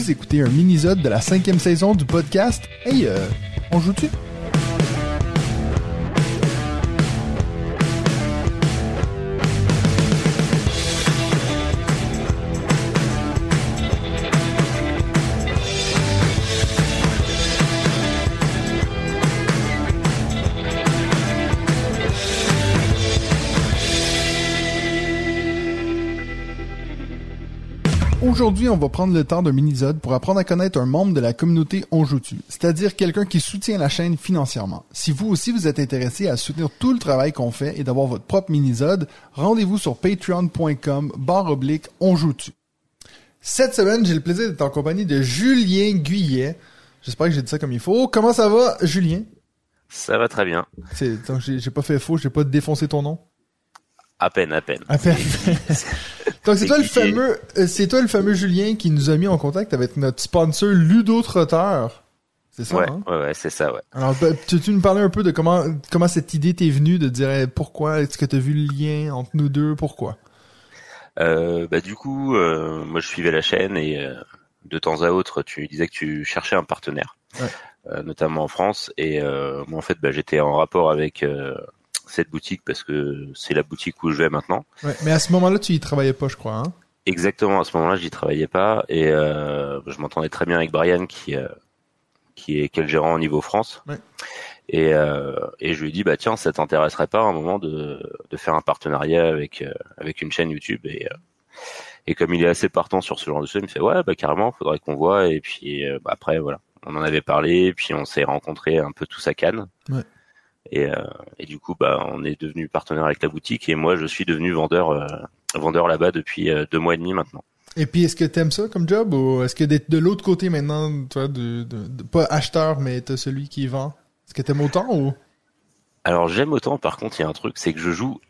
Vous écoutez un mini-sode de la cinquième saison du podcast Hey, euh, on joue-tu? Aujourd'hui, on va prendre le temps d'un mini-sode pour apprendre à connaître un membre de la communauté On Joue-Tu, c'est-à-dire quelqu'un qui soutient la chaîne financièrement. Si vous aussi vous êtes intéressé à soutenir tout le travail qu'on fait et d'avoir votre propre mini-sode, rendez-vous sur patreon.com barre oblique On Joue-Tu. Cette semaine, j'ai le plaisir d'être en compagnie de Julien Guyet. J'espère que j'ai dit ça comme il faut. Comment ça va, Julien? Ça va très bien. C'est, j'ai, j'ai pas fait faux, j'ai pas défoncé ton nom? À peine, à peine. À peine. Donc c'est toi le fameux, euh, c'est toi le fameux Julien qui nous a mis en contact avec notre sponsor Ludo Trotteur. C'est ça, ouais, hein? ouais, ouais, c'est ça, ouais. Alors, ben, tu tu nous parler un peu de comment comment cette idée t'est venue de dire eh, pourquoi est-ce que t'as vu le lien entre nous deux, pourquoi? Euh, bah du coup, euh, moi je suivais la chaîne et euh, de temps à autre, tu disais que tu cherchais un partenaire, Ouais. notamment en France. Et moi en fait, bah, j'étais en rapport avec cette boutique parce que c'est la boutique où je vais maintenant. ouais. Mais à ce moment-là, tu y travaillais pas, je crois. Hein? Exactement, à ce moment-là, j'y travaillais pas et euh, je m'entendais très bien avec Brian qui euh, qui est quel gérant au niveau France. Ouais. Et euh, et je lui ai dit bah tiens, ça t'intéresserait pas à un moment de de faire un partenariat avec avec une chaîne YouTube et et comme il est assez partant sur ce genre de choses, il me fait ouais bah carrément, faudrait qu'on voit et puis bah, après voilà, on en avait parlé puis on s'est rencontrés un peu tous à Cannes. Ouais. Et, euh, et du coup, bah, on est devenu partenaire avec la boutique et moi, je suis devenu vendeur, euh, vendeur là-bas depuis euh, deux mois et demi maintenant. Et puis, est-ce que t'aimes ça comme job ou est-ce que d'être de l'autre côté maintenant, toi, de, de, de- pas acheteur, mais t'as celui qui vend, est-ce que t'aimes autant ou? Alors j'aime autant, par contre, il y a un truc, c'est que je joue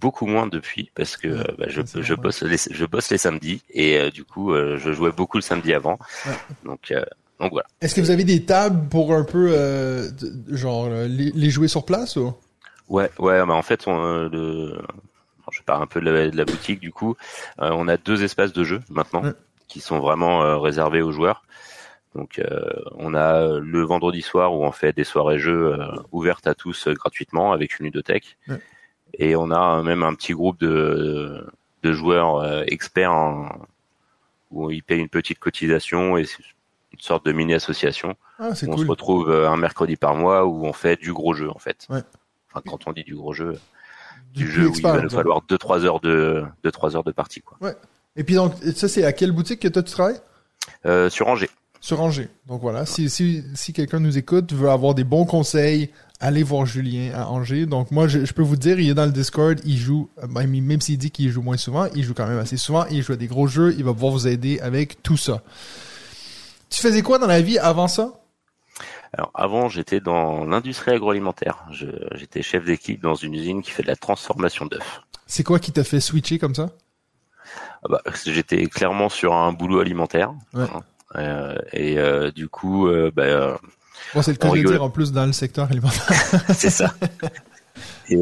beaucoup moins depuis parce que bah, je, bosse les, je bosse les samedis et euh, du coup, euh, je jouais beaucoup le samedi avant. Ouais. Donc, euh, donc voilà. Est-ce que vous avez des tables pour un peu, euh, genre, euh, les, les jouer sur place ou? Ouais, ouais, bah en fait, on, euh, le, je parle un peu de la, de la boutique du coup. Euh, on a deux espaces de jeu maintenant Ouais. qui sont vraiment euh, réservés aux joueurs. Donc, euh, on a le vendredi soir où on fait des soirées jeux ouvertes à tous gratuitement avec une ludothèque. Ouais. Et on a même un petit groupe de, de joueurs experts en- où ils payent une petite cotisation et une sorte de mini association. Ah, c'est On se retrouve euh, un mercredi par mois où on fait du gros jeu en fait. Ouais. Enfin, quand on dit du gros jeu, Du du jeu où il va nous falloir 2-3 heures de 2-3 heures de partie quoi. Et puis donc, ça c'est à quelle boutique que toi tu travailles? Euh, sur Angers. Sur Angers. Donc voilà, si, si, si quelqu'un nous écoute, veut avoir des bons conseils, allez voir Julien à Angers. Donc moi, je, je peux vous dire, il est dans le Discord, il joue, euh, ben, même s'il dit qu'il joue moins souvent, il joue quand même assez souvent, il joue à des gros jeux, il va pouvoir vous aider avec tout ça. Tu faisais quoi dans la vie avant ça? Alors avant, j'étais dans l'industrie agroalimentaire. J'étais chef d'équipe dans une usine qui fait de la transformation d'œufs. C'est quoi qui t'a fait switcher comme ça? Ah bah, j'étais clairement sur un boulot alimentaire. Ouais. Hein. Euh, et euh, du coup, euh, bah, Bon, c'est le cas de dire en plus dans le secteur alimentaire. c'est ça. Et,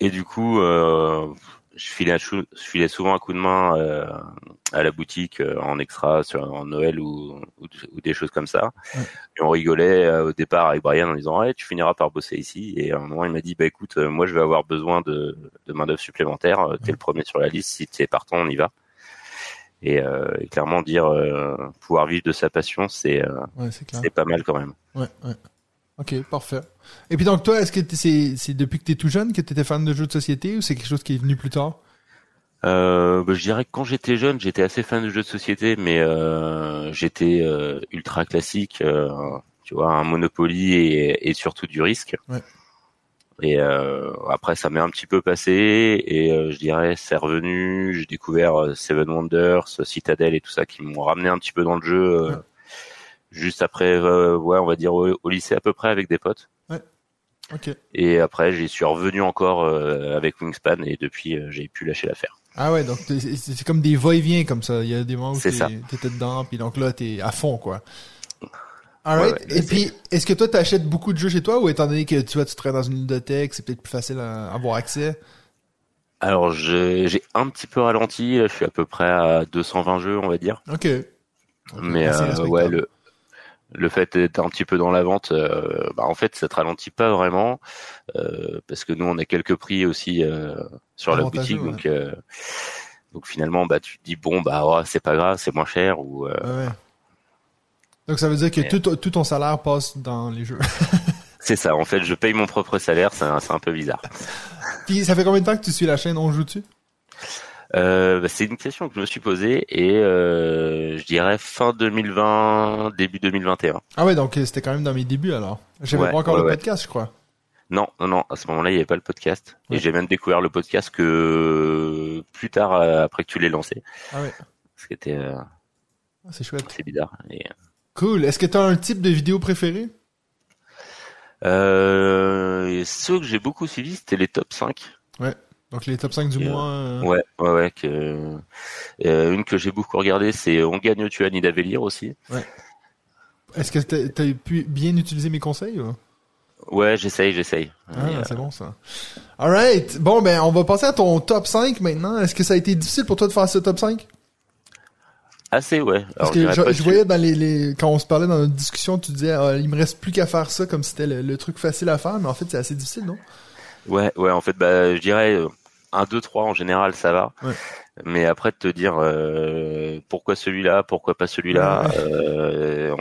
et du coup, je, filais un chou- je filais souvent un coup de main euh, à la boutique euh, en extra sur en Noël ou, ou, ou des choses comme ça. Ouais. Et on rigolait euh, au départ avec Brian en disant ouais, tu finiras par bosser ici. Et à un moment, il m'a dit bah écoute, euh, moi je vais avoir besoin de, de main d'œuvre supplémentaire. Euh, T'es le premier sur la liste. Si t'es partant, on y va. Et, euh, et clairement dire euh, pouvoir vivre de sa passion, c'est euh, ouais, pas mal quand même. Ouais, ouais. Ok, parfait. Et puis donc toi, est-ce que c'est c'est depuis que t'es tout jeune que t'étais fan de jeux de société ou c'est quelque chose qui est venu plus tard? Euh, bah, je dirais que quand j'étais jeune, j'étais assez fan de jeux de société, mais euh, j'étais euh, ultra classique, euh, tu vois, un Monopoly et, et surtout du risque. Ouais. Et euh, après, ça m'est un petit peu passé, et euh, je dirais c'est revenu. J'ai découvert Seven Wonders, Citadel et tout ça qui m'ont ramené un petit peu dans le jeu. Ouais. Juste après, euh, ouais, on va dire au, au lycée à peu près avec des potes. Ok. Et après, j'y suis revenu encore euh, avec Wingspan, et depuis, euh, j'ai pu lâcher l'affaire. Ah ouais, donc c'est comme des va-et-vient comme ça. Il y a des moments où t'étais dedans, puis donc là t'es à fond quoi. Alright. Ouais, ouais, Et puis, est-ce que toi t'achètes beaucoup de jeux chez toi ou étant donné que tu vois tu travailles dans une ludothèque, c'est peut-être plus facile à avoir accès? Alors j'ai un petit peu ralenti, là, je suis à peu près à 220 jeux, on va dire. Ok. Mais euh, ouais, le le fait d'être un petit peu dans la vente, euh, bah, en fait, ça te ralentit pas vraiment euh, parce que nous, on a quelques prix aussi euh, sur la boutique, ouais. donc donc finalement, bah tu te dis bon bah ouais, c'est pas grave, c'est moins cher ou Ouais. Donc ça veut dire que Mais- tout, tout ton salaire passe dans les jeux. c'est ça. En fait, je paye mon propre salaire, c'est un, un peu bizarre. Puis ça fait combien de temps que tu suis la chaîne? On joue dessus Euh, bah, c'est une question que je me suis posée et euh, je dirais fin 2020, début 2021. Ah ouais, donc euh, c'était quand même dans mes débuts alors. J'avais Ouais, pas encore ouais, le ouais. podcast, je crois. Non, non, non. À ce moment-là, il n'y avait pas le podcast. Ouais. Et j'ai même découvert le podcast que plus tard, euh, après que tu l'aies lancé. Ah ouais. Ce qui était euh, Ah, c'est chouette. c'est bizarre. Et, Cool. Est-ce que tu as un type de vidéo préféré? Euh, et ceux que j'ai beaucoup suivis, c'était les top 5. Donc les top 5 du euh, mois. euh, Ouais, ouais, ouais. Que, euh, une que j'ai beaucoup regardée, c'est On gagne, tu as Nida Vélir aussi. Est-ce que t'as t'as pu bien utiliser mes conseils ou? Ouais, j'essaye, j'essaye. Ah, c'est bon ça. Alright. Bon, ben, on va passer à ton top 5 maintenant. Est-ce que ça a été difficile pour toi de faire ce top 5? assez, ouais. Parce que je, voyais dans les, les, quand on se parlait dans notre discussion, tu disais, Ah, il me reste plus qu'à faire ça comme si c'était le, le truc facile à faire, mais en fait, c'est assez difficile, non? Ouais, ouais, en fait, bah, je dirais 1, 2, 3 en général, ça va. Ouais. Mais après, de te dire euh, pourquoi celui-là, pourquoi pas celui-là. Ouais, euh,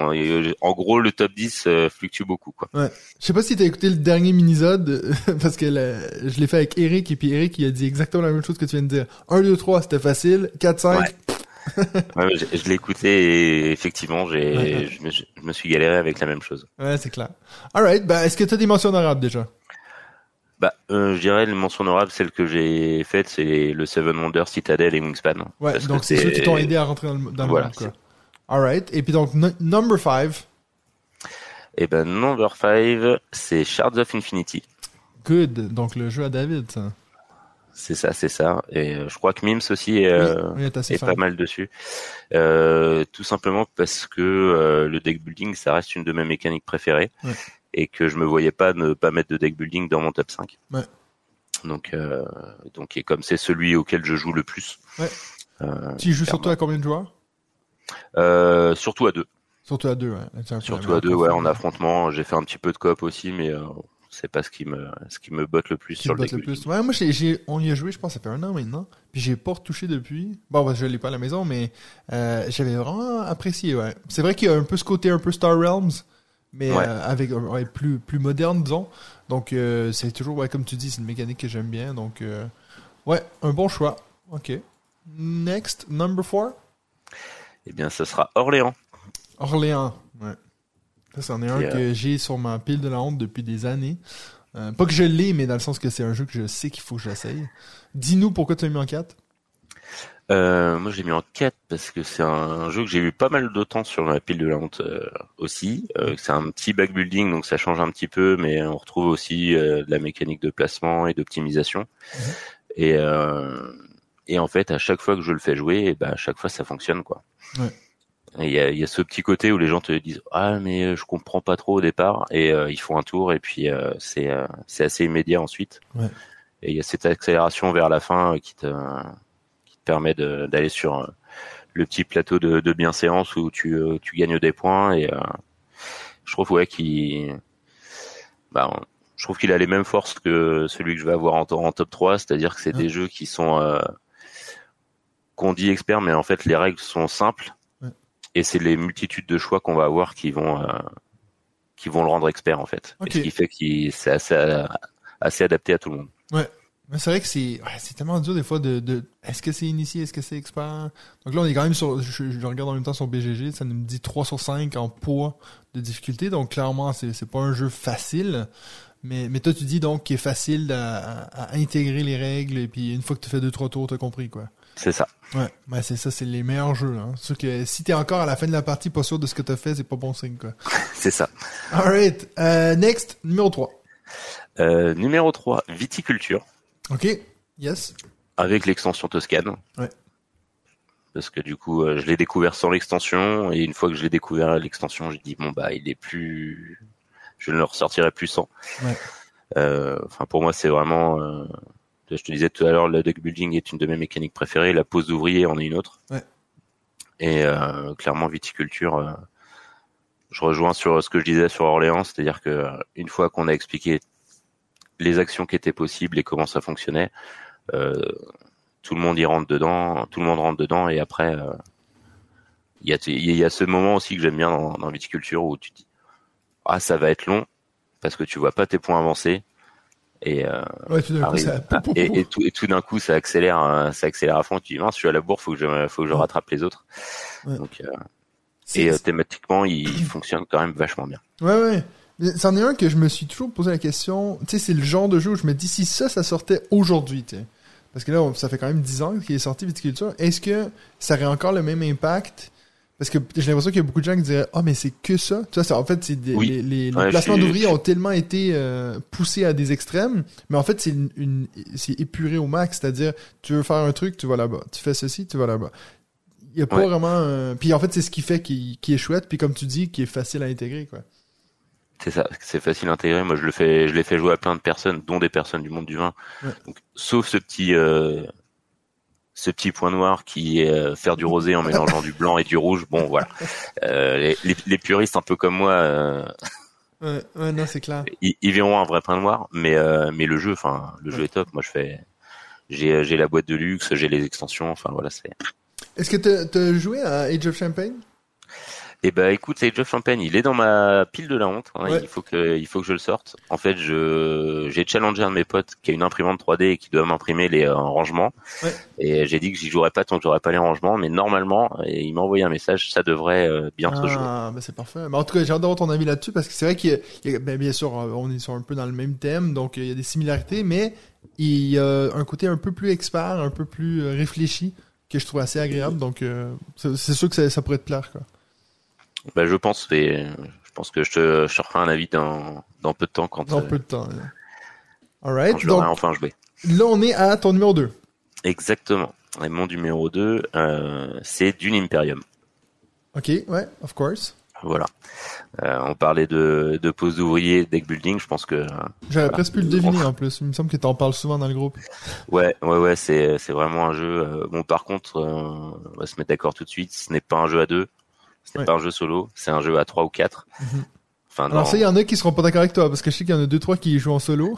en, en gros, le top 10 euh, fluctue beaucoup, quoi. Je sais pas si t'as écouté le dernier minisode, parce que je l'ai fait avec Eric, et puis Eric, il a dit exactement la même chose que tu viens de dire. 1, 2, 3, c'était facile. 4, 5, Ouais. Ouais, je, je l'ai écouté et effectivement, j'ai, Ouais, ouais. je, me, suis- je me suis galéré avec la même chose. Ouais, c'est clair. Alright, ben, est-ce que t'as des mentions honorables déjà? Bah, euh, je dirais les mentions honorables, celle que j'ai faite, c'est le Seven Wonders, Citadel et Wingspan. Ouais, donc c'est ceux qui t'ont aidé à rentrer dans le, dans le Voilà, monde. Alright, et puis donc, no- number 5, Et ben, number 5, c'est Shards of Infinity. good, donc le jeu à David, ça. C'est ça, c'est ça. Et euh, je crois que Mims aussi est, euh, oui, est pas mal dessus. Euh, tout simplement parce que le deck building, ça reste une de mes mécaniques préférées. Ouais. Et que je me voyais pas ne pas mettre de deck building dans mon top 5. Ouais. Donc, euh, donc et comme c'est celui auquel je joue le plus. Ouais. euh, Tu joues surtout à combien de joueurs? euh, surtout à deux. Surtout à deux, ouais. Surtout à deux, ouais, en affrontement. J'ai fait un petit peu de coop aussi, mais euh, c'est pas ce qui me ce qui me botte le plus Qui sur le le plus. Ouais, moi, j'ai, j'ai, on y a joué, je pense, ça fait un an maintenant. Puis j'ai pas retouché depuis. Bon, bah, je l'ai pas à la maison, mais euh, j'avais vraiment apprécié, ouais. C'est vrai qu'il y a un peu ce côté un peu Star Realms, mais Ouais. euh, avec ouais, plus plus moderne, disons. Donc euh, c'est toujours, ouais, comme tu dis, c'est une mécanique que j'aime bien. Donc euh, ouais, un bon choix. Ok. Next, number four. Eh bien, ce sera Orléans. Orléans. Ouais. Ça, c'en est un euh, que j'ai sur ma pile de la honte depuis des années. Euh, pas que je l'ai, mais dans le sens que c'est un jeu que je sais qu'il faut que j'essaye. Dis-nous pourquoi tu l'as mis en 4. Euh, moi, je l'ai mis en 4 parce que c'est un jeu que j'ai eu pas mal de temps sur ma pile de la honte euh, aussi. Euh, c'est un petit backbuilding, donc ça change un petit peu, mais on retrouve aussi euh, de la mécanique de placement et d'optimisation. Mhm. Et, euh, et en fait, à chaque fois que je le fais jouer, et ben, à chaque fois, ça fonctionne, quoi. Ouais. Il y a, y a ce petit côté où les gens te disent ah mais je comprends pas trop au départ et euh, ils font un tour et puis euh, c'est euh, c'est assez immédiat ensuite. Ouais. Et il y a cette accélération vers la fin qui te qui te permet d'aller sur euh, le petit plateau de, de bienséance où tu euh, tu gagnes des points et euh, je trouve ouais qu'il bah, je trouve qu'il a les mêmes forces que celui que je vais avoir en, en top 3, c'est-à-dire que c'est Ouais. des jeux qui sont euh, qu'on dit experts mais en fait les règles sont simples Ouais. et c'est les multitudes de choix qu'on va avoir qui vont euh, qui vont le rendre expert en fait. Et ce qui fait qu'il c'est assez assez adapté à tout le monde. C'est vrai que c'est ouais, c'est tellement dur des fois de, de est-ce que c'est initié, est-ce que c'est expert? Donc là on est quand même sur je, je regarde en même temps sur BGG, ça nous dit 3 sur 5 en poids de difficulté. Donc clairement c'est c'est pas un jeu facile. Mais mais toi tu dis donc qu'il est facile à, à intégrer les règles et puis une fois que tu fais deux trois tours, t'as compris quoi. C'est ça. Ouais, ben c'est ça, c'est les meilleurs jeux. Hein. Sûr que si t'es encore à la fin de la partie pas sûr de ce que t'as fait, c'est pas bon signe quoi. C'est ça. Alright, euh, next, numéro 3. Euh, numéro 3, viticulture Ok, yes. avec l'extension Toscane. Ouais. Parce que du coup, euh, je l'ai découvert sans l'extension et une fois que je l'ai découvert l'extension, j'ai dit bon bah il est plus, je ne le ressortirai plus sans. Ouais. Euh, Enfin pour moi c'est vraiment, euh, je te disais tout à l'heure, le deck building est une de mes mécaniques préférées, la pose d'ouvrier en est une autre. Ouais. Et clairement, viticulture, je rejoins sur ce que je disais sur Orléans, c'est-à-dire que une fois qu'on a expliqué les actions qui étaient possibles et comment ça fonctionnait, tout le monde y rentre dedans, tout le monde rentre dedans, et après, il y a, y a ce moment aussi que j'aime bien dans, dans viticulture où tu dis ah ça va être long parce que tu vois pas tes points avancés et, euh, et, tout, et tout d'un coup ça accélère euh, ça accélère à fond. Tu dis mince je suis à la bourre faut que je faut que je rattrape les autres. Donc euh, et euh, thématiquement il, fonctionne quand même vachement bien. Ouais ouais c'en est un que je me suis toujours posé la question tu sais c'est le genre de jeu où je me dis si ça ça sortait aujourd'hui tu sais parce que là ça fait quand même 10 ans qu'il est sorti viticulture est-ce que ça aurait encore le même impact? Parce que j'ai l'impression qu'il y a beaucoup de gens qui diraient Ah, oh, mais c'est que ça. Tu vois, en fait, c'est les, les, placements d'ouvriers ont tellement été euh, poussés à des extrêmes, mais en fait, c'est une, c'est épuré au max. C'est-à-dire, tu veux faire un truc, tu vas là-bas. Tu fais ceci, tu vas là-bas. Il y a pas vraiment. Puis en fait, c'est ce qui fait qui, qui est chouette, puis comme tu dis, qui est facile à intégrer, quoi. C'est ça, c'est facile à intégrer. Moi, je le fais, je l'ai fait jouer à plein de personnes, dont des personnes du monde du vin. Donc, sauf ce petit, euh, ce petit point noir qui est euh, faire du rosé en mélangeant du blanc et du rouge. Bon, voilà. Euh, les, les, puristes un peu comme moi, euh, ouais, ouais, non, c'est clair. Ils, verront un vrai point noir, mais mais le jeu, enfin, le jeu est top. Moi, je fais, j'ai j'ai la boîte de luxe, j'ai les extensions. Enfin, voilà, c'est. Est-ce que tu as joué à Age of Champagne? Eh ben écoute, c'est Jeff Champagne, il est dans ma pile de la honte. Hein, Il faut que, il faut que je le sorte. En fait, je, j'ai challengé un de mes potes qui a une imprimante 3D et qui doit m'imprimer les euh, rangements. Ouais. Et j'ai dit que j'y jouerais pas tant que j'aurais pas les rangements, mais normalement, et il m'a envoyé un message, ça devrait euh, bientôt jouer. Ah, ben c'est parfait. Mais en tout cas, j'ai hâte d'avoir ton avis là-dessus parce que c'est vrai qu'il y a, ben, bien sûr, euh, on est sur un peu dans le même thème, donc il y a des similarités, mais il y a un côté un peu plus expert, un peu plus réfléchi que je trouve assez agréable. Donc, c'est sûr que ça, ça pourrait te plaire, quoi. Bah, je pense, et je pense que je te, je te ferai un avis dans, dans peu de temps quand. Dans peu de temps. Alright. je donc, enfin joué. Là, on est à ton numéro 2. Exactement. Et mon numéro 2, euh, c'est Dune Imperium. Ok, ouais, of course. Voilà. Euh, on parlait de, de pose d'ouvrier, deck building, je pense que... J'avais presque pu le deviner en plus, il me semble que tu en parles souvent dans le groupe. Ouais, ouais, ouais, c'est, c'est vraiment un jeu... Euh, bon, par contre, euh, on va se mettre d'accord tout de suite, ce n'est pas un jeu à deux, c'est pas un jeu solo, c'est un jeu à 3 ou 4. Mhm. Enfin, Alors ça, il y en a qui seront pas d'accord avec toi, parce que je sais qu'il y en a deux trois qui jouent en solo.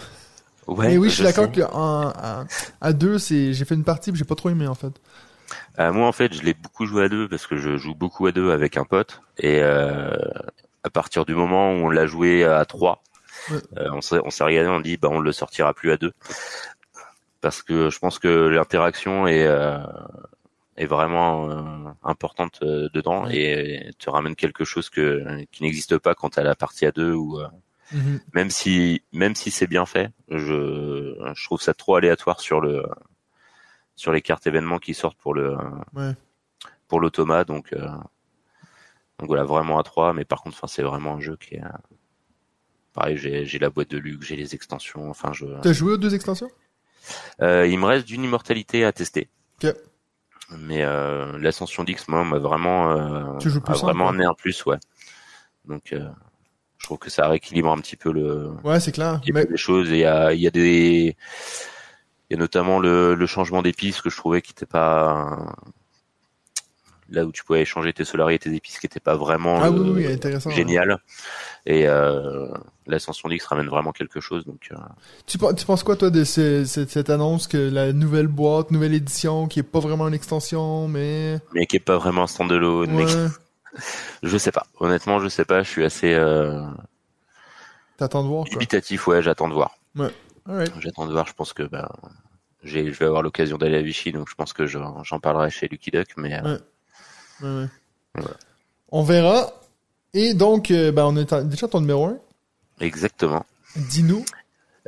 Ouais, Mais oui, je suis d'accord que à, à deux, c'est, j'ai fait une partie, mais j'ai pas trop aimé en fait. Euh, moi, en fait, je l'ai beaucoup joué à deux parce que je joue beaucoup à deux avec un pote. Et euh, à partir du moment où on l'a joué à trois, euh, on s'est regardé, on dit bah on le sortira plus à deux parce que je pense que l'interaction est euh, est vraiment euh, importante euh, dedans et te ramène quelque chose que qui n'existe pas quand as la partie à deux ou euh, mhm. même si même si c'est bien fait, je je trouve ça trop aléatoire sur le sur les cartes événements qui sortent pour le pour l'automa donc donc voilà vraiment à trois mais par contre enfin c'est vraiment un jeu qui est pareil j'ai j'ai la boîte de luxe j'ai les extensions enfin je T'as joué aux deux extensions? Euh, il me reste d'une immortalité à tester. Okay. Mais euh, l'ascension d'X, moi, m'a vraiment, euh, tu a vraiment amené un plus, ouais. Donc, euh, je trouve que ça rééquilibre un petit peu le. Ouais, c'est clair. Il y a des choses et il y a, il y a des, il y a notamment le, le changement d'épices que je trouvais qui était pas là où tu pouvais échanger tes solaris et tes épices qui n'étaient pas vraiment ah, oui, oui, génial. Et euh, l'ascension d'X ramène vraiment quelque chose. Donc, euh... tu, tu, penses quoi toi de cette annonce que la nouvelle boîte, nouvelle édition, qui est pas vraiment une extension, mais mais qui est pas vraiment un standalone. Ouais. Mais... je sais pas. Honnêtement, je sais pas. Je suis assez. Euh... T'attends de voir. Dubitatif, ouais. J'attends de voir. Ouais. J'attends de voir. Je pense que ben, je vais avoir l'occasion d'aller à Vichy, donc je pense que j'en parlerai chez Lucky Duck, mais. Euh, on verra. Et donc, euh, ben, on est déjà ton numéro 1. Exactement. Dis-nous.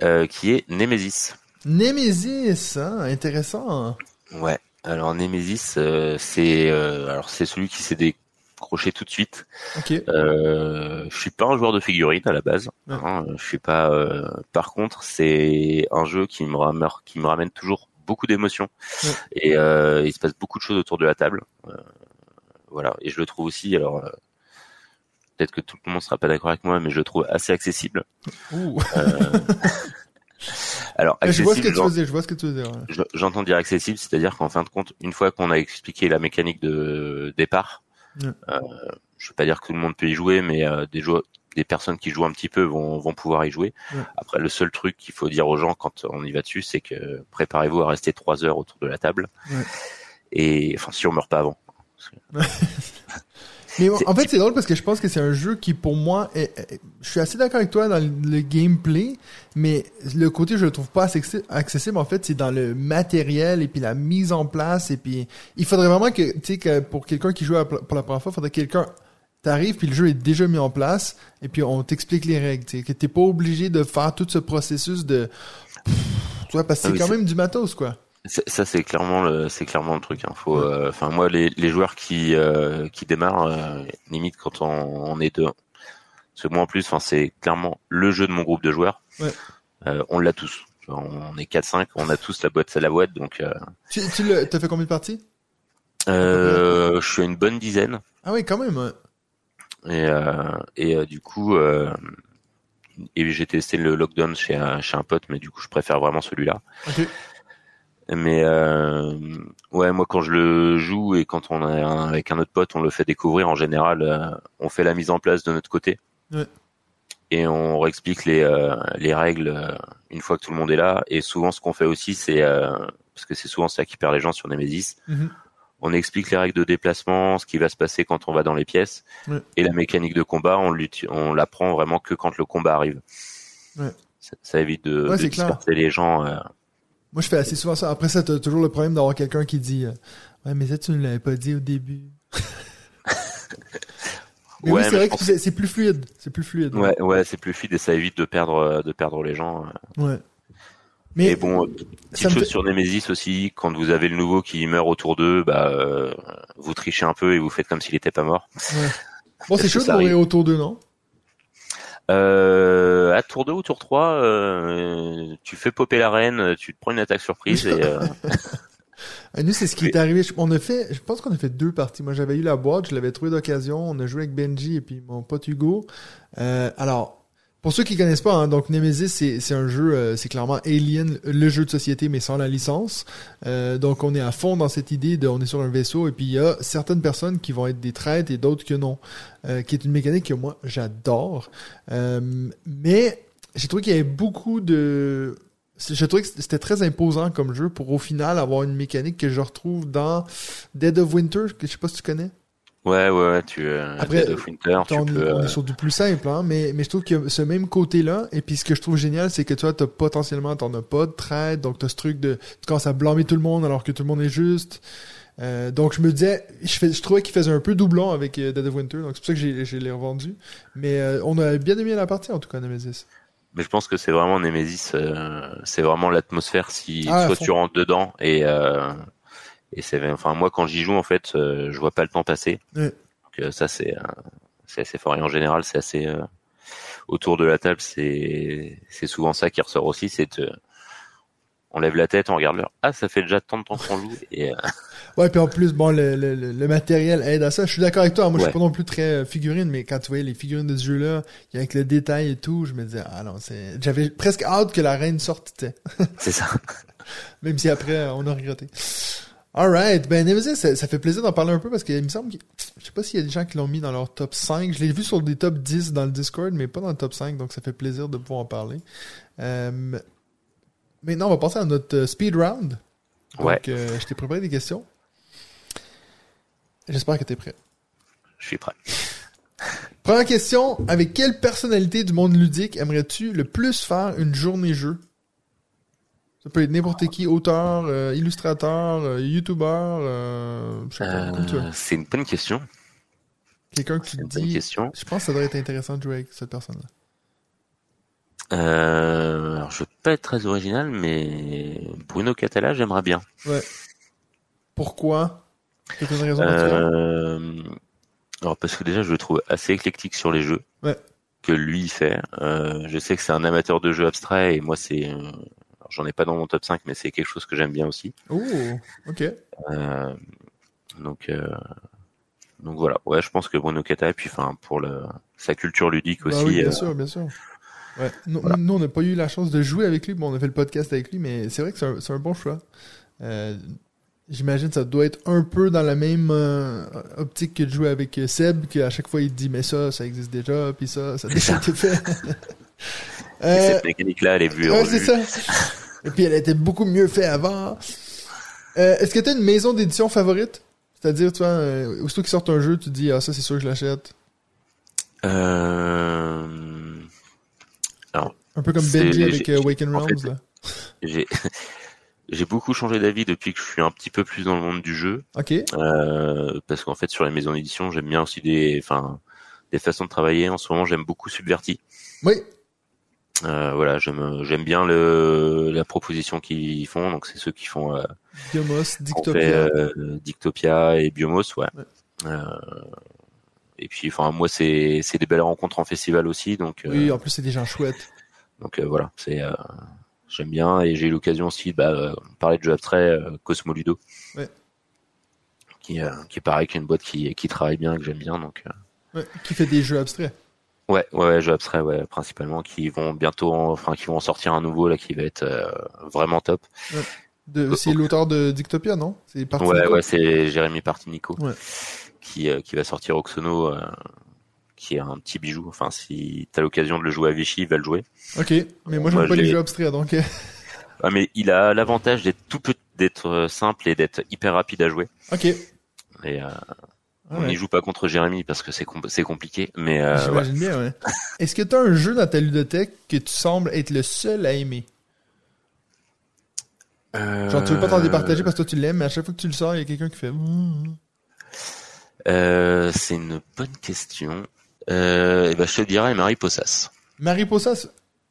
Euh, qui est Nemesis. Nemesis, hein, intéressant. Ouais. Alors Nemesis, euh, c'est alors c'est celui qui s'est décroché tout de suite. Ok. je suis pas un joueur de figurines à la base. Hein, je suis pas. par contre, c'est un jeu qui me ramène, qui me ramène toujours beaucoup d'émotions et il se passe beaucoup de choses autour de la table voilà. Et je le trouve aussi, alors euh, peut-être que tout le monde sera pas d'accord avec moi, mais je le trouve assez accessible. Alors, je vois ce que tu faisais, je vois ce que tu faisais. ouais. Je- J'entends dire accessible, c'est-à-dire qu'en fin de compte, une fois qu'on a expliqué la mécanique de départ, Ouais. euh, je vais pas dire que tout le monde peut y jouer, mais euh, des joueurs, des personnes qui jouent un petit peu vont, vont pouvoir y jouer. Ouais. Après, le seul truc qu'il faut dire aux gens quand on y va dessus, c'est que préparez-vous à rester trois heures autour de la table. Ouais. Et enfin, si on meurt pas avant. Mais en fait, c'est drôle parce que je pense que c'est un jeu qui, pour moi, est- est- je suis assez d'accord avec toi dans le, gameplay, mais le côté je le trouve pas assez accessible, en fait, c'est dans le matériel et puis la mise en place et puis il faudrait vraiment que, tu sais, que pour quelqu'un qui joue pour la première fois, il faudrait que quelqu'un t'arrive puis le jeu est déjà mis en place et puis on t'explique les règles, tu sais, que t'es pas obligé de faire tout ce processus de, tu vois, parce que Ah c'est quand même du matos, quoi. C'est- Ça c'est clairement le c'est clairement le truc. Hein. Faut, euh, enfin moi les, les joueurs qui euh, qui démarrent euh, limite quand on, on est deux. Parce que moi en plus, enfin c'est clairement le jeu de mon groupe de joueurs. Ouais. On l'a tous. On est 4-5, on a tous la boîte à la boîte, donc euh, Tu, tu t'as fait combien de parties? euh, je suis à une bonne dizaine. Ah oui, quand même, ouais. Et, et du coup, et j'ai testé le lockdown chez un, chez un pote, mais du coup, je préfère vraiment celui-là. Mais euh, ouais, moi quand je le joue et quand on est avec un autre pote, on le fait découvrir. En général, euh, on fait la mise en place de notre côté Ouais. et on réexplique les euh, les règles euh, une fois que tout le monde est là. Et souvent, ce qu'on fait aussi, c'est euh, parce que c'est souvent ça qui perd les gens sur Nemesis. Mhm. On explique les règles de déplacement, ce qui va se passer quand on va dans les pièces, Ouais. et la mécanique de combat, on l'apprend vraiment que quand le combat arrive. Ouais. Ça, ça évite de, Ouais, de c'est clair. disperser les gens. Moi, je fais assez souvent ça. Après ça, t'as toujours le problème d'avoir quelqu'un qui dit euh, Ouais, mais ça, tu ne l'avais pas dit au début. mais Ouais, oui, c'est vrai que c'est plus fluide. C'est plus fluide. Ouais, ouais, c'est plus fluide et ça évite de perdre, euh, de perdre les gens. euh. Ouais. Mais et bon, petite chose fait- sur Nemesis aussi, quand vous avez le nouveau qui meurt autour d'eux, bah, euh, vous trichez un peu et vous faites comme s'il était pas mort. ouais. bon, c'est chaud de mourir autour d'eux, non? Euh, à tour 2 ou tour 3, euh, tu fais popper la reine, tu te prends une attaque surprise et euh, À nous, c'est ce qui Oui. est arrivé. On a fait, je pense qu'on a fait deux parties. Moi, j'avais eu la boîte, je l'avais trouvé d'occasion. On a joué avec Benji et puis mon pote Hugo. Euh, alors, pour ceux qui connaissent pas, hein, donc Nemesis, c'est un jeu, euh, c'est clairement Alien, le jeu de société, mais sans la licence. Euh, donc, on est à fond dans cette idée de, on est sur un vaisseau et puis il y a certaines personnes qui vont être des traîtres et d'autres que non, euh, qui est une mécanique que moi j'adore. Euh, mais j'ai trouvé qu'il y avait beaucoup de je trouvais que c'était très imposant comme jeu pour au final avoir une mécanique que je retrouve dans Dead of Winter, que je sais pas si tu connais. Ouais, ouais, ouais, tu euh, Après, Dead of Winter, tu on, peux. on euh, est sur du plus simple, hein, mais, mais je trouve a ce même côté-là. Et puis ce que je trouve génial, c'est que tu vois, t'as potentiellement, t'en as pas de traite, donc t'as ce truc de, tu commences à blâmer tout le monde alors que tout le monde est juste. Euh, donc je me disais, je, fais, je trouvais qu'il faisait un peu doublon avec euh, Dead of Winter, donc c'est pour ça que j'ai, je l'ai revendu. Mais euh, on a bien aimé la partie en tout cas, Nemesis. Mais je pense que c'est vraiment Nemesis, euh, c'est vraiment l'atmosphère si Ah, soit tu rentres dedans et euh, et c'est enfin moi quand j'y joue en fait, euh, je vois pas le temps passer. Ouais. Donc euh, ça c'est euh, c'est assez fort et en général c'est assez autour de la table c'est c'est souvent ça qui ressort aussi, c'est de- on lève la tête, on regarde l'heure. Ah, ça fait déjà tant de temps qu'on joue et euh, Ouais, puis en plus, bon, le, le, matériel aide à ça. Je suis d'accord avec toi. Moi, je suis Ouais. pas non plus très figurine, mais quand tu voyais les figurines de ce jeu-là, avec le détail et tout, je me disais, ah non, c'est, j'avais presque hâte que la reine sorte, c'est ça. Même si après, on a regretté. Alright. Ben, Nemesis, ça, ça fait plaisir d'en parler un peu parce qu'il me semble que, je sais pas s'il y a des gens qui l'ont mis dans leur top 5. Je l'ai vu sur des top 10 dans le Discord, mais pas dans le top 5, donc ça fait plaisir de pouvoir en parler. Euh, maintenant, on va passer à notre euh, speed round. Donc, Ouais. euh, je t'ai préparé des questions. J'espère que t'es prêt. Je suis prêt. Première question. Avec quelle personnalité du monde ludique aimerais-tu le plus faire une journée jeu? Ça peut être n'importe qui, auteur, euh, illustrateur, euh, youtubeur, euh, je sais pas, comme tu veux. Euh, c'est une bonne question. Quelqu'un qui une dit, question. je pense que ça devrait être intéressant de jouer avec cette personne-là. Euh, alors je veux pas être très original, mais Bruno Catala, j'aimerais bien. Ouais. Pourquoi? T'as une raison alors parce que déjà je le trouve assez éclectique sur les jeux Ouais. que lui il fait. Je sais que c'est un amateur de jeux abstraits et moi c'est, j'en ai pas dans mon top 5 mais c'est quelque chose que j'aime bien aussi. Oh, ok. Euh, donc euh, donc voilà, ouais je pense que Bruno Catala puis enfin pour le sa culture ludique Bah aussi. oui, bien euh, sûr, bien sûr. Ouais. Nous, nous, on n'a pas eu la chance de jouer avec lui. Bon, on a fait le podcast avec lui, mais c'est vrai que c'est un, bon choix. Euh, J'imagine que ça doit être un peu dans la même euh, optique que de jouer avec euh, Seb, qu'à chaque fois il te dit mais ça, ça existe déjà, puis ça, ça a déjà été fait. Et cette mécanique-là, elle est vue. ouais, c'est ça. Et puis elle était beaucoup mieux faite avant. Euh, Est-ce que tu as une maison d'édition favorite? C'est-à-dire, tu vois, euh, aussitôt qu'ils sortent un jeu, tu te dis, ah, ça, c'est sûr que je l'achète. Euh... Un peu comme Benji avec euh, Waken en Realms, fait, là. J'ai j'ai beaucoup changé d'avis depuis que je suis un petit peu plus dans le monde du jeu, Ok. euh, parce qu'en fait sur les maisons d'édition, j'aime bien aussi des, enfin, des façons de travailler. En ce moment, j'aime beaucoup Subverti. Oui. Euh, voilà, j'aime j'aime bien le la proposition qu'ils font. Donc c'est ceux qui font euh, Biomos, fait, Dictopia. euh, Dictopia et Biomos, ouais. Ouais. Et puis, enfin, moi, c'est c'est des belles rencontres en festival aussi, donc Oui, en plus, c'est des gens chouettes. donc voilà, c'est j'aime bien et j'ai eu l'occasion aussi bah, parler de jeux abstraits euh, Cosmo Ludo, Ouais. qui qui est pareil, qui est une boîte qui qui travaille bien, que j'aime bien, donc Ouais, qui fait des jeux abstraits. Ouais, ouais, ouais, jeux abstraits, ouais, principalement, qui vont bientôt, en- enfin, qui vont sortir un nouveau là, qui va être euh, vraiment top. De- C'est l'auteur de Dictopia, non? C'est. Ouais, ouais, c'est Jérémy Partinico Ouais. qui, euh, qui va sortir Oxono, euh, qui est un petit bijou. Enfin, si t'as l'occasion de le jouer à Vichy, il va le jouer. Ok, mais moi, j'aime Moi, pas je les jeux abstraits, donc... euh, Ah, mais il a l'avantage d'être tout petit, d'être euh, simple et d'être hyper rapide à jouer. Ok. Et euh, on n'y joue pas contre Jérémy parce que c'est com- c'est compliqué. Mais euh, ouais. J'imagine bien, ouais. Est-ce que t'as un jeu dans ta ludothèque que tu sembles être le seul à aimer? Genre, tu veux pas t'en départager parce que toi, tu l'aimes, mais à chaque fois que tu le sors, il y a quelqu'un qui fait... Mm, Euh, c'est une bonne question. Euh, et ben, je te dirais Marie Possas. Mariposa,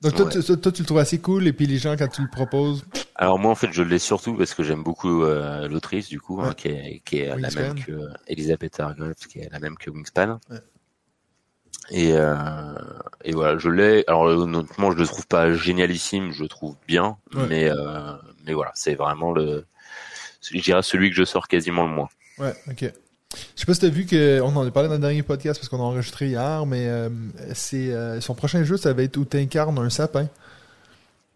donc toi, Ouais. tu, toi, toi, tu le trouves assez cool, et puis les gens, quand tu le proposes... Alors moi en fait je l'ai surtout parce que j'aime beaucoup euh, l'autrice du coup hein, qui est, qui est la même que Elisabeth Hargreaves qui est la même que Wingspan. Ouais. Et euh, et voilà je l'ai. Alors honnêtement je le trouve pas génialissime, je le trouve bien, mais euh, mais voilà c'est vraiment le je dirais celui que je sors quasiment le moins. Ouais, ok. Je sais pas si t'as vu que on en a parlé dans le dernier podcast parce qu'on a enregistré hier, mais euh, c'est euh, son prochain jeu, ça va être où t'incarnes un sapin.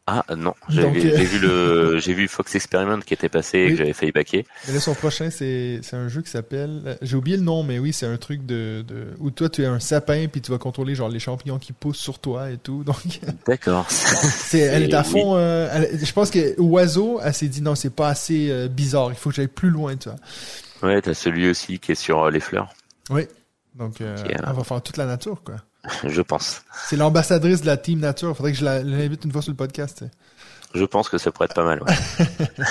Ah non j'ai Donc, vu, euh, j'ai vu le j'ai vu Fox Experiment qui était passé et Oui. que j'avais failli baquer. Mais là, son prochain, c'est c'est un jeu qui s'appelle. J'ai oublié le nom, mais oui, c'est un truc de, de où toi tu es un sapin puis tu vas contrôler genre les champignons qui poussent sur toi et tout. Donc D'accord. c'est elle est à Oui. fond. euh, elle- je pense que oiseau, elle s'est dit non, c'est pas assez euh, bizarre. Il faut que j'aille plus loin, tu vois. Ouais t'as celui aussi qui est sur euh, les fleurs Oui. Donc euh, elle va faire toute la nature, quoi. je pense. C'est l'ambassadrice de la team nature. Faudrait que je l'invite une fois sur le podcast. tu sais. Je pense que ça pourrait être pas mal. Ouais.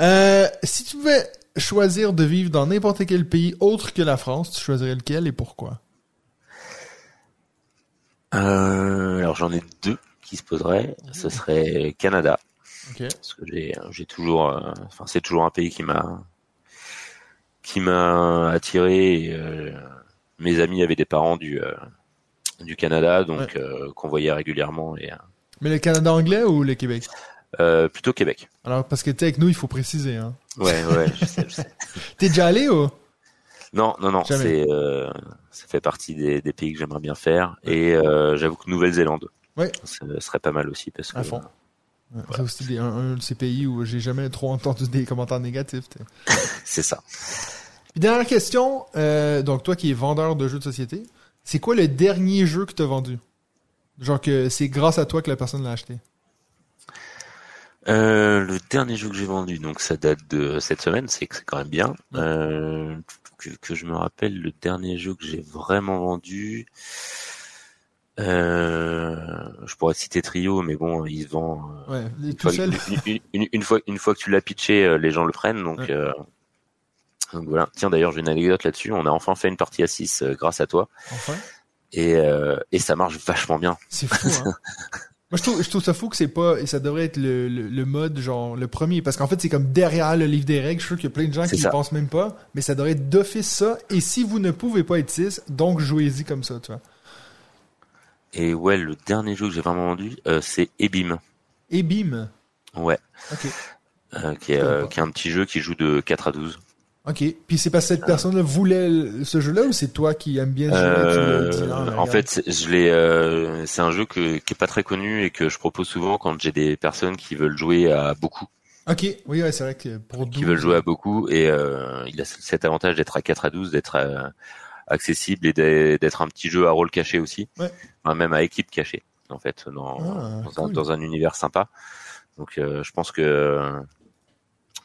Euh, si tu pouvais choisir de vivre dans n'importe quel pays autre que la France, tu choisirais lequel et pourquoi? Euh, alors j'en ai deux qui se poseraient. Ce serait Canada, Ok. parce que j'ai toujours, euh, enfin c'est toujours un pays qui m'a qui m'a attiré. et, euh, mes amis avaient des parents du euh, du Canada, donc euh, qu'on voyait régulièrement et Mais le Canada anglais ou le Québec? plutôt Québec. Alors, parce que tu sais, avec nous, il faut préciser. Hein. Ouais, ouais, je sais, je sais. T'es déjà allé ou? Non, non, non, c'est euh, ça fait partie des, des pays que j'aimerais bien faire et euh, j'avoue que Nouvelle-Zélande, Ouais. ça serait pas mal aussi parce que À fond. Ouais, C'est aussi des- un, un de ces pays où j'ai jamais trop entendu des commentaires négatifs. c'est ça. Puis dernière question, euh, donc toi qui es vendeur de jeux de société, c'est quoi le dernier jeu que t'as vendu? Genre que c'est grâce à toi que la personne l'a acheté. Euh, le dernier jeu que j'ai vendu, donc ça date de cette semaine, c'est que c'est quand même bien. Euh, que, que je me rappelle, le dernier jeu que j'ai vraiment vendu, euh, je pourrais citer Trio, mais bon, il se vend. euh, Ouais, une, fois, une, une- une- une fois, une fois que tu l'as pitché, euh, les gens le prennent. Donc, Ouais. euh, donc voilà. Tiens, d'ailleurs, j'ai une anecdote là-dessus. On a enfin fait une partie à 6 grâce à toi, Enfin, et, euh, et ça marche vachement bien. c'est fou. Hein? Moi, je trouve, je trouve ça fou que c'est pas, et ça devrait être le, le, le mode, genre, le premier, parce qu'en fait, c'est comme derrière le livre des règles, je suis sûr qu'il y a plein de gens qui ça. pensent même pas, mais ça devrait être d'office ça, et si vous ne pouvez pas être 6, donc jouez-y comme ça, tu vois. Et ouais, le dernier jeu que j'ai vraiment vendu, euh, c'est Ebim. Et bim! Ouais. Ok. Euh, qui, est, euh, qui est un petit jeu qui joue de 4 à 12. Ok. Puis c'est que cette personne-là voulait ce jeu-là ou c'est toi qui aimes bien ce jeu-là non, en fait, je l'ai. c'est un jeu que, qui est pas très connu et que je propose souvent quand j'ai des personnes qui veulent jouer à beaucoup, Ok. Oui, ouais, c'est vrai que pour qui 12, veulent jouer à beaucoup et il a cet avantage d'être à 4 à 12, d'être euh, accessible et d'être un petit jeu à rôle caché aussi, Ouais. Enfin, même à équipe cachée en fait dans, Ah, dans, un, dans un univers sympa. Donc euh, je pense que euh,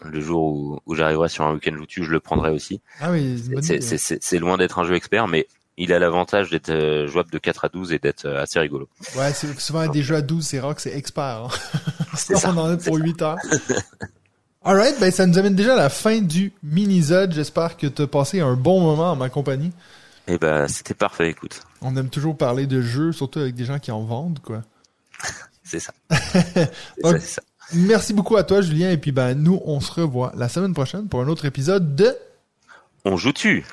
le jour où, où j'arriverai sur un week-end je le prendrai aussi. Ah oui, c'est loin d'être un jeu expert, mais il a l'avantage d'être euh, jouable de 4 à 12 et d'être euh, assez rigolo. Ouais, souvent des jeux à 12, c'est rare que c'est expert. hein. Ça. On en a pour 8 heures. Alright, ben ça nous amène déjà à la fin du mini-zode. J'espère que tu as passé un bon moment en ma compagnie. Et ben c'était parfait, écoute. On aime toujours parler de jeux, surtout avec des gens qui en vendent, quoi. C'est ça. Donc- ça, ça. Merci beaucoup à toi, Julien, et puis ben nous, on se revoit la semaine prochaine pour un autre épisode de On joue tu